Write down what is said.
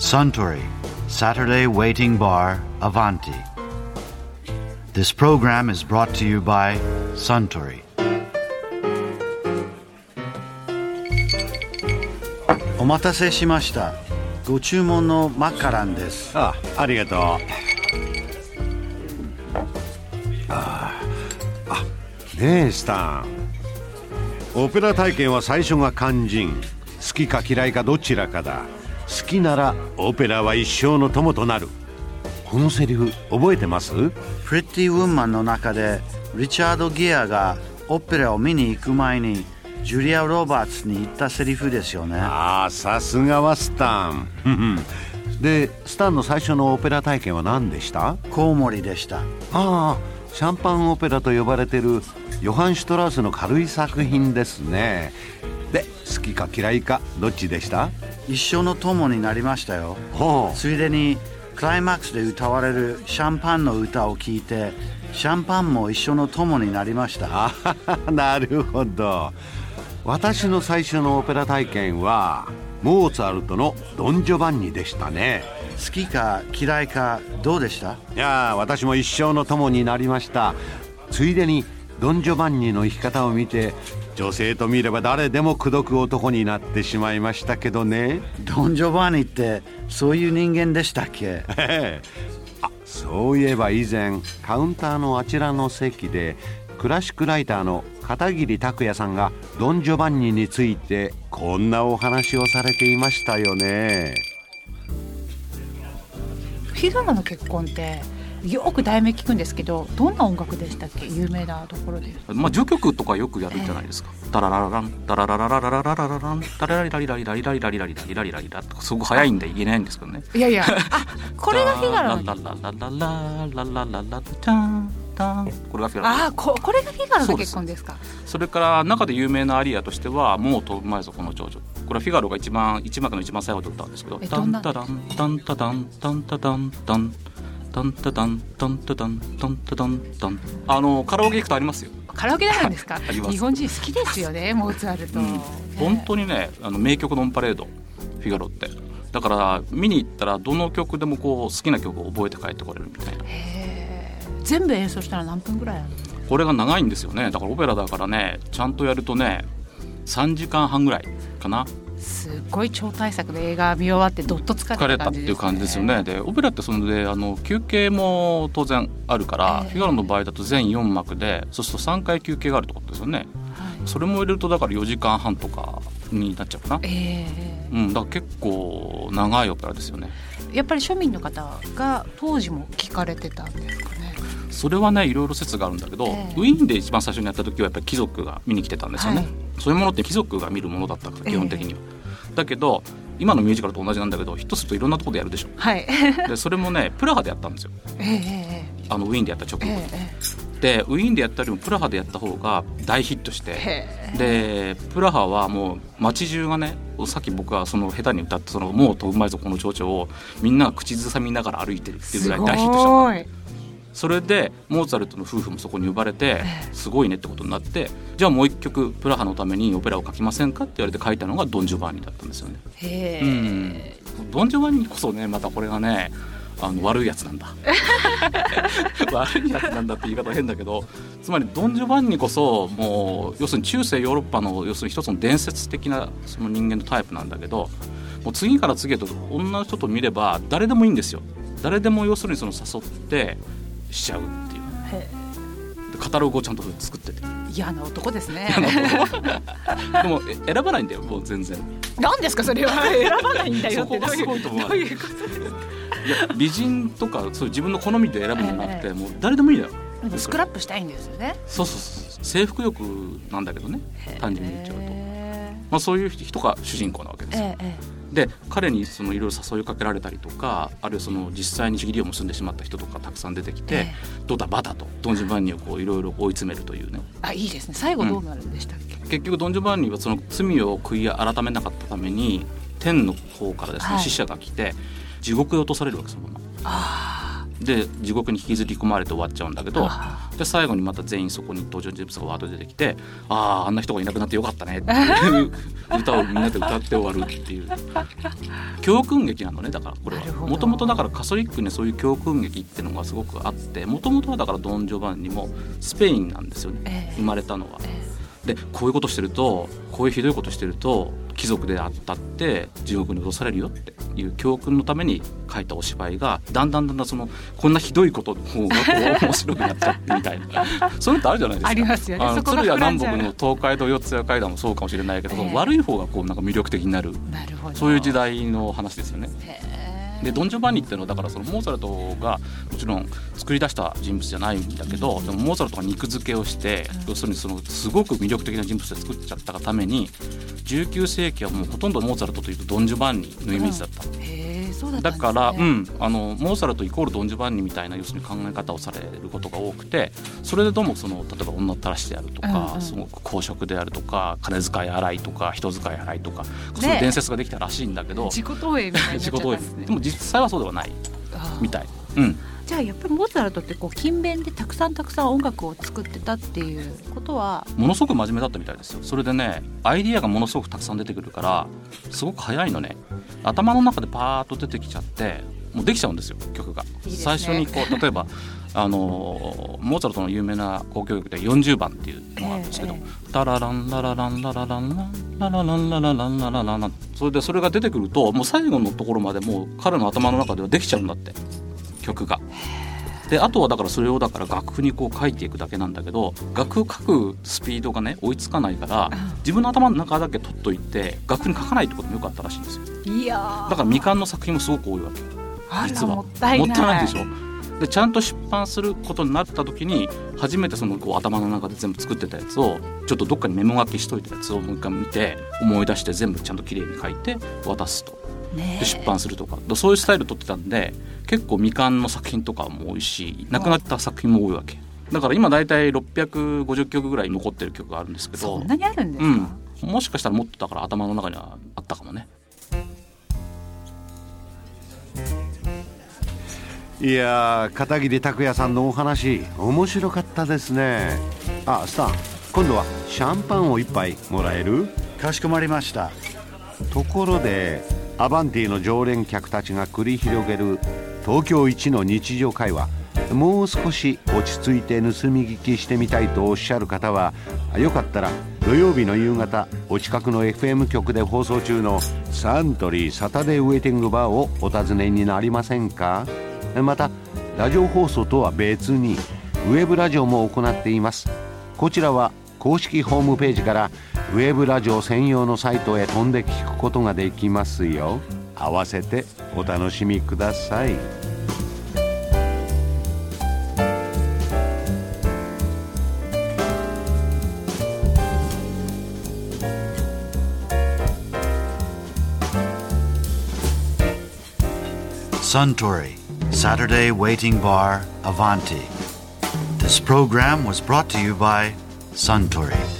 Suntory Saturday Waiting Bar Avanti. This program is brought to you by Suntory. お待たせしました。ご注文のマカランです。あありがとうああねえスタンオペラ体験は最初が肝心好きか嫌いかどちらかだ好きならオペラは一生の友となるこのセリフ覚えてます？プリティ・ウーマンの中でリチャード・ギアがオペラを見に行く前にジュリア・ロバーツに言ったセリフですよね。ああさすがはスタン でスタンの最初のオペラ体験は何でした？コウモリでした。ああシャンパンオペラと呼ばれてるヨハン・シュトラウスの軽い作品ですねで好きか嫌いかどっちでした一生の友になりましたよ。ついでにクライマックスで歌われるシャンパンの歌を聴いてシャンパンも一緒の友になりました。あなるほど。私の最初のオペラ体験はモーツァルトの「ドン・ジョバンニ」でしたね。好きか嫌いかどうでした？いやあ私も一生の友になりました。ついでにドン・ジョバンニの生き方を見て女性と見れば誰でも口説く男になってしまいましたけどね。ドン・ジョバーニってそういう人間でしたっけ？え えあそういえば以前カウンターのあちらの席でクラシックライターの片桐拓也さんがドン・ジョバンニについてこんなお話をされていましたよね。フィの結婚ってよく題名聞くんですけどどんな音楽でしたっけ？有名なところでまあ、序曲とかよくやるじゃないですか。タララララン、タララララララララララン、タララリラリラリラリラリラリラリラリラリラリラとかすごく早いんで言えないんですけどね。いやいやあこれがフィガロのラララララララララこれがフィガロ。ああここれがフィガロの結婚ですかそれから中で有名なアリアとしては「もう飛ぶまいぞこの長女」これはフィガロが一番一幕の一番最後で歌うんですけど「タンタダンタンタダンタンタダンタン」タンタダンタンタダンタンタダンタン。あのカラオケ行くとありますよ。カラオケであるんですか？日本人好きですよねモーツァルト、うん。本当にねあの名曲のオンパレードフィガロって。だから見に行ったらどの曲でもこう好きな曲を覚えて帰ってこれるみたいな。全部演奏したら何分ぐらいあるの？これが長いんですよね。だからオペラだからねちゃんとやるとね3時間半ぐらいかなすっごい超大作で映画見終わってどっと疲れた疲れたっていう感じですよね。でオペラってそのであの休憩も当然あるから、ええ。フィガロの場合だと全4幕でそうすると3回休憩があるってことですよね。はい。それも入れるとだから4時間半とかになっちゃうかな。えうんだから結構長いオペラですよね。ーやっぱり庶民の方が当時も聞かれてたんですかね。それはねいろいろ説があるんだけど、ええ。ウィーンで一番最初にやった時はやっぱり貴族が見に来てたんですよね、はいそういうものって貴族が見るものだったから基本的には、だけど今のミュージカルと同じなんだけどヒットするといろんなところでやるでしょ。はい。でそれもねプラハでやったんですよ。えーえあのウィーンでやった直後。ーえに、ーえ。でウィーンでやったよりもプラハでやった方が大ヒットしーてへでプラハはもう街中がねさっき僕はその下手に歌ったその「もう飛ぶまいぞこの蝶々」をみんなが口ずさみながら歩いてるっていうぐらい大ヒットしたのごいそれでモーツァルトの夫婦もそこに呼ばれてええ。すごいねってことになってじゃあもう一曲プラハのためにオペラを書きませんかって言われて書いたのがドン・ジョバンニだったんですよね。へうーん、ドン・ジョバンニこそねまたこれがねあの悪いやつなんだ。悪いやつなんだって言い方変だけどつまりドン・ジョバンニこそもう要するに中世ヨーロッパの要するに一つの伝説的なその人間のタイプなんだけどもう次から次へと女の人と見れば誰でもいいんですよ。誰でも要するにその誘ってしちゃうっていう。カタログをちゃんと作ってて。ー嫌な男ですね。でもえ選ばないんだよもう全然。何ですかそれは。選ばないんだよって。そこがすごいと思うどういうこといや美人とかそういう自分の好みで選ぶんじゃなくて、もう誰でもいいんだよスクラップしたいんですよね。そうそうそう。制服欲なんだけどね。単純に言っちゃうと、へまあ、そういう人が主人公なわけですよ、えで彼にそのいろいろ誘いかけられたりとかあるいはその実際に義理を結んでしまった人とかたくさん出てきて、えドタバタとドン・ジョバンニをこういろいろ追い詰めるというね。あいいですね。最後どうなるんでしたっけ、結局ドン・ジョバンニはその罪を悔い改めなかったために天の方からですね、はい。死者が来て地獄へ落とされるわけですよ、あで地獄に引きずり込まれて終わっちゃうんだけどあで最後にまた全員そこに登場人物がワード出てきて「あああんな人がいなくなってよかったね」っていう 歌をみんなで歌って終わるっていう。教訓劇なのねだからこれは。もともとだからカソリックにそういう教訓劇っていうのがすごくあってもともとはだからドン・ジョバンニもスペインなんですよねええ。生まれたのは。えでこういうことしてるとこういうひどいことしてると貴族であったって地獄に落とされるよっていう教訓のために書いたお芝居がだんだんだんだんそのこんなひどいことの方がこう面白くなっちゃってみたいな。そういうのってあるじゃないですか。ありますよね。そこが南北の東海道四谷階段もそうかもしれないけど、ええ。悪い方がこうなんか魅力的になる。なるほど。そういう時代の話ですよね。へーでドン・ジョバンニっていうのはだからそのモーツァルトがもちろん作り出した人物じゃないんだけどでもモーツァルトが肉付けをして要するにそのすごく魅力的な人物で作っちゃったがために19世紀はもうほとんどモーツァルトというとドン・ジョバンニのイメージだった。うんね。だから、うん、あのモーツァルトイコールドン・ジョバンニみたいな要するに考え方をされることが多くてそれでどうもその例えば女ったらしであるとか、うんうん。すごく公職であるとか金遣い荒いとか人遣い荒いとか、そういう伝説ができたらしいんだけど自己投影みたいにな影ですね。でも実際はそうではない。みたい。うんじゃあやっぱりモーツァルトってこう勤勉でたくさんたくさん音楽を作ってたっていうことはものすごく真面目だったみたいですよ。それでねアイディアがものすごくたくさん出てくるからすごく早いのね。頭の中でパーッと出てきちゃってもうできちゃうんですよ曲が。ね。最初にこう例えば あのモーツァルトの有名な交響曲で40番っていうのがあるんですけどえ「タラランララランララランララランララランララランラ」それでそれが出てくるともう最後のところまでもう彼の頭の中ではできちゃうんだって曲が。であとはだからそれをだから楽譜にこう書いていくだけなんだけど楽譜書くスピードがね追いつかないから自分の頭の中だけ取っといて楽譜に書かないってこともよかったらしいんですよ。いやー。だから未完の作品もすごく多いわけ。実は。もったいない。でしょ。でちゃんと出版することになった時に初めてそのこう頭の中で全部作ってたやつをちょっとどっかにメモ書きしといたやつをもう一回見て思い出して全部ちゃんときれいに書いて渡すと。ねで出版するとか。でそういうスタイル取ってたんで結構未完の作品とかも多いしなくなった作品も多いわけ。だから今大体650曲ぐらい残ってる曲があるんですけど。そんなにあるんですか、うん、もしかしたらもっとだから頭の中にはあったかもね。いやー片桐拓也さんのお話面白かったですね。あスタン今度はシャンパンを一杯もらえる？かしこまりました。ところでアバンティの常連客たちが繰り広げる東京一の日常会話。もう少し落ち着いて盗み聞きしてみたいとおっしゃる方はよかったら土曜日の夕方お近くの FM 局で放送中のサントリーサタデーウェイティングバーをお尋ねになりませんか？またラジオ放送とは別にウェブラジオも行っています。こちらは公式ホームページからウェブラジオ専用のサイトへ飛んで聞くことができますよ。合わせてお楽しみください。サントリーサタデーウェイティン this program was brought to you by Suntory.